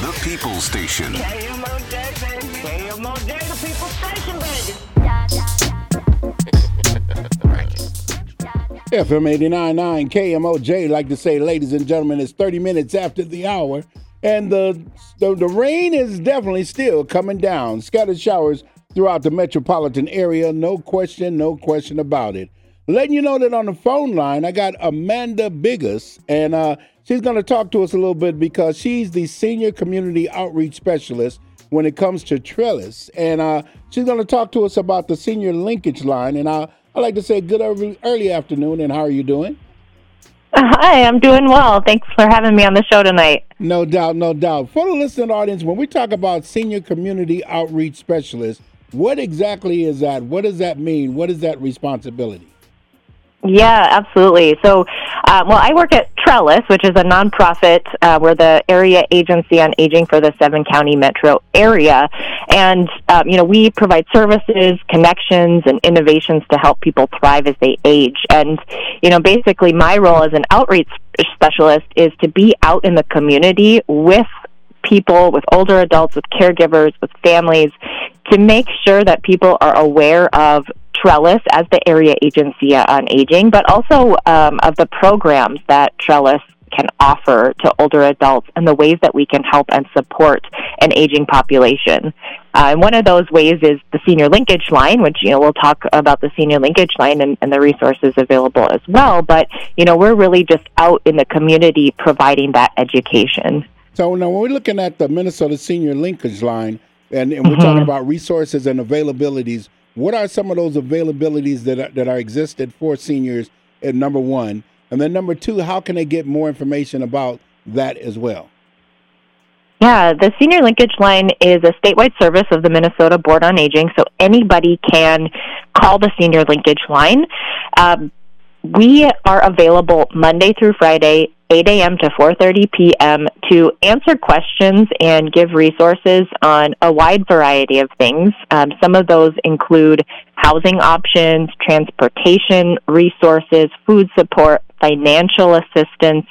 the People Station. FM 89.9 KMOJ, like to say, ladies and gentlemen, it's 30 minutes after the hour, and the, the, the rain is definitely still coming down. Scattered showers throughout the metropolitan area, no question, no question about it. Letting you know that on the phone line, I got Amanda Bigus, and uh, she's going to talk to us a little bit because she's the senior community outreach specialist when it comes to Trellis, and uh, she's going to talk to us about the senior linkage line. And I, I like to say good early, early afternoon, and how are you doing? Hi, I'm doing well. Thanks for having me on the show tonight. No doubt, no doubt. For the listening audience, when we talk about senior community outreach specialist, what exactly is that? What does that mean? What is that responsibility? Yeah, absolutely. So, uh, well, I work at Trellis, which is a nonprofit. Uh, we're the area agency on aging for the seven county metro area. And, um, you know, we provide services, connections, and innovations to help people thrive as they age. And, you know, basically my role as an outreach specialist is to be out in the community with people, with older adults, with caregivers, with families, to make sure that people are aware of Trellis as the area agency on aging, but also um, of the programs that Trellis can offer to older adults and the ways that we can help and support an aging population. Uh, and one of those ways is the senior linkage line, which, you know, we'll talk about the senior linkage line and, and the resources available as well. But, you know, we're really just out in the community providing that education. So now when we're looking at the Minnesota Senior Linkage Line, and, and we're mm-hmm. talking about resources and availabilities, what are some of those availabilities that are, that are existed for seniors? At number one, and then number two, how can they get more information about that as well? Yeah, the Senior Linkage Line is a statewide service of the Minnesota Board on Aging, so anybody can call the Senior Linkage Line. Um, we are available Monday through Friday, 8 a.m. to 4:30 p.m. to answer questions and give resources on a wide variety of things. Um, some of those include housing options, transportation resources, food support, financial assistance,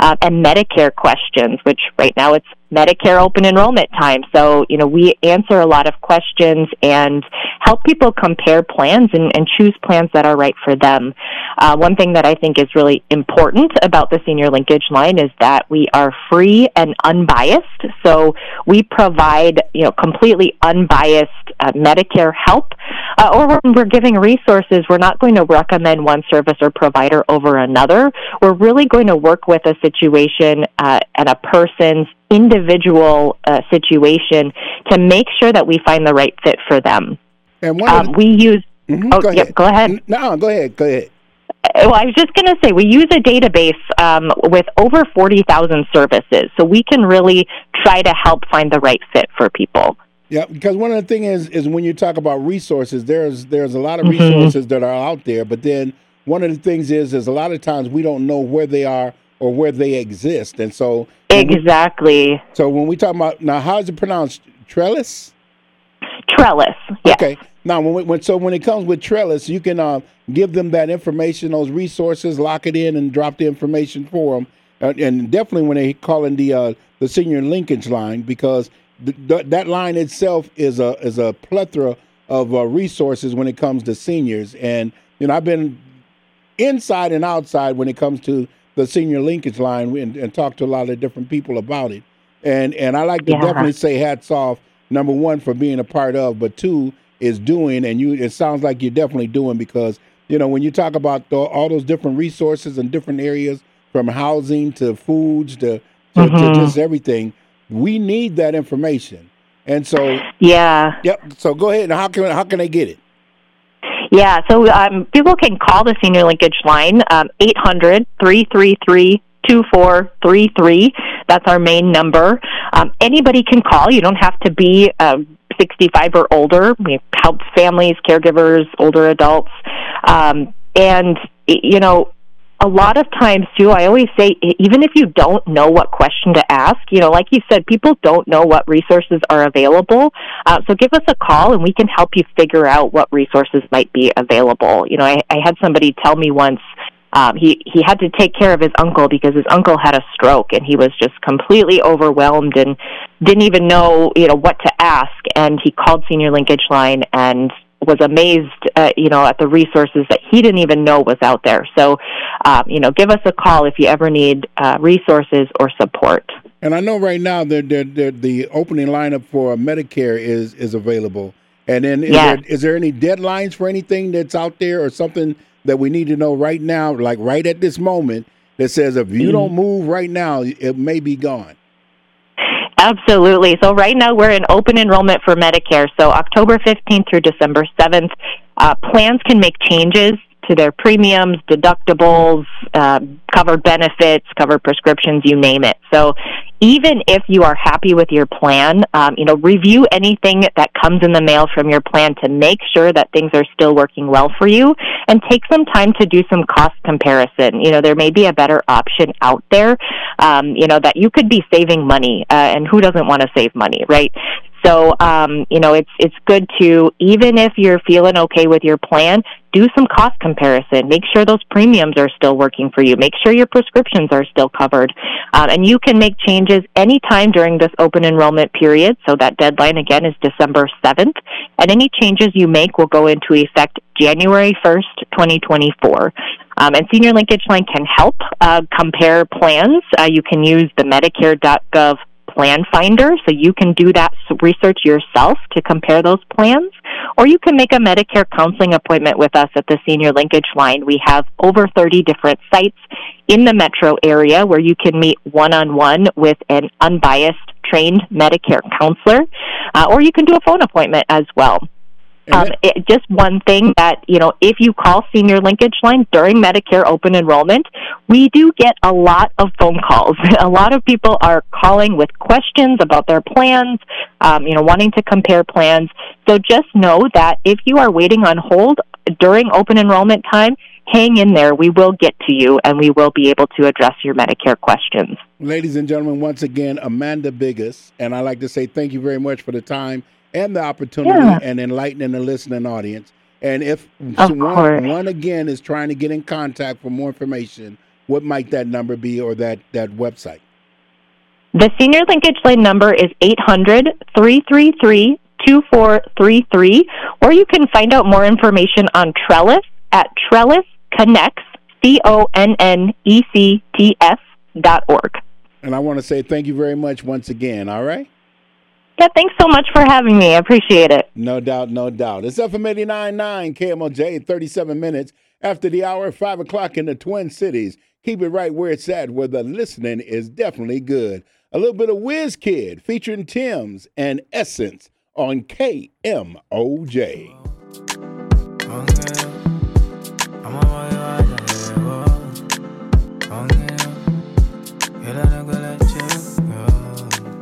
uh, and Medicare questions. Which right now it's Medicare open enrollment time. So, you know, we answer a lot of questions and help people compare plans and, and choose plans that are right for them. Uh, one thing that I think is really important about the senior linkage line is that we are free and unbiased. So we provide, you know, completely unbiased uh, Medicare help. Uh, or when we're giving resources, we're not going to recommend one service or provider over another. We're really going to work with a situation uh, and a person's individual uh, situation to make sure that we find the right fit for them. And um, we use. Mm-hmm, oh, go ahead. Yep, go ahead. No, go ahead. Go ahead. Uh, well, I was just going to say we use a database um, with over forty thousand services, so we can really try to help find the right fit for people. Yeah, because one of the things is is when you talk about resources, there's there's a lot of mm-hmm. resources mm-hmm. that are out there, but then one of the things is is a lot of times we don't know where they are or where they exist. And so exactly. We, so when we talk about now, how is it pronounced? Trellis. Trellis. Yes. Okay. Now, when, we, when so when it comes with Trellis, you can uh, give them that information, those resources, lock it in, and drop the information for them. Uh, and definitely when they call in the uh, the senior linkage line, because th- th- that line itself is a is a plethora of uh, resources when it comes to seniors. And you know, I've been inside and outside when it comes to the senior linkage line and, and talk to a lot of different people about it. And and I like to yeah. definitely say hats off number one for being a part of, but two is doing, and you it sounds like you're definitely doing because you know when you talk about the, all those different resources and different areas from housing to foods to to, mm-hmm. to just everything, we need that information. And so yeah, yep. So go ahead. and How can how can they get it? Yeah, so um, people can call the senior linkage line, um, 800 333 2433. That's our main number. Um, anybody can call. You don't have to be uh, 65 or older. We help families, caregivers, older adults. Um, and, you know, a lot of times too i always say even if you don't know what question to ask you know like you said people don't know what resources are available uh, so give us a call and we can help you figure out what resources might be available you know i, I had somebody tell me once Um, he he had to take care of his uncle because his uncle had a stroke, and he was just completely overwhelmed and didn't even know you know what to ask. And he called Senior Linkage Line and was amazed, uh, you know, at the resources that he didn't even know was out there. So, um, you know, give us a call if you ever need uh, resources or support. And I know right now that the, the opening lineup for Medicare is is available. And then is, yes. there, is there any deadlines for anything that's out there or something that we need to know right now, like right at this moment, that says if you mm-hmm. don't move right now, it may be gone? Absolutely. So right now we're in open enrollment for Medicare. So October 15th through December 7th, uh, plans can make changes to their premiums, deductibles, uh, covered benefits, covered prescriptions, you name it. So even if you are happy with your plan, um, you know, review anything that comes in the mail from your plan to make sure that things are still working well for you and take some time to do some cost comparison. You know, there may be a better option out there, um, you know, that you could be saving money, uh, and who doesn't want to save money, right? So, um, you know, it's it's good to even if you're feeling okay with your plan, do some cost comparison. Make sure those premiums are still working for you. Make sure your prescriptions are still covered, um, and you can make changes anytime during this open enrollment period. So that deadline again is December seventh, and any changes you make will go into effect January first, twenty twenty four. Um, and Senior Linkage Line can help uh, compare plans. Uh, you can use the Medicare.gov plan finder, so you can do that research yourself to compare those plans, or you can make a Medicare counseling appointment with us at the Senior Linkage Line. We have over 30 different sites in the metro area where you can meet one on one with an unbiased trained Medicare counselor, uh, or you can do a phone appointment as well. Um, it, just one thing that, you know, if you call Senior Linkage Line during Medicare open enrollment, we do get a lot of phone calls. a lot of people are calling with questions about their plans, um, you know, wanting to compare plans. So just know that if you are waiting on hold during open enrollment time, hang in there. We will get to you and we will be able to address your Medicare questions. Ladies and gentlemen, once again, Amanda Bigus, and I'd like to say thank you very much for the time and the opportunity yeah. and enlightening the listening audience. And if one, one again is trying to get in contact for more information, what might that number be or that, that website? The senior linkage line number is 800 333 2433, or you can find out more information on Trellis at Trellis Connects, C O N N E C T S dot org. And I want to say thank you very much once again, all right? Yeah, thanks so much for having me. I appreciate it. No doubt, no doubt. It's FM 89.9 KMOJ, 37 minutes after the hour, 5 o'clock in the Twin Cities. Keep it right where it's at, where the listening is definitely good. A little bit of Wizkid featuring Tems and Essence on KMOJ.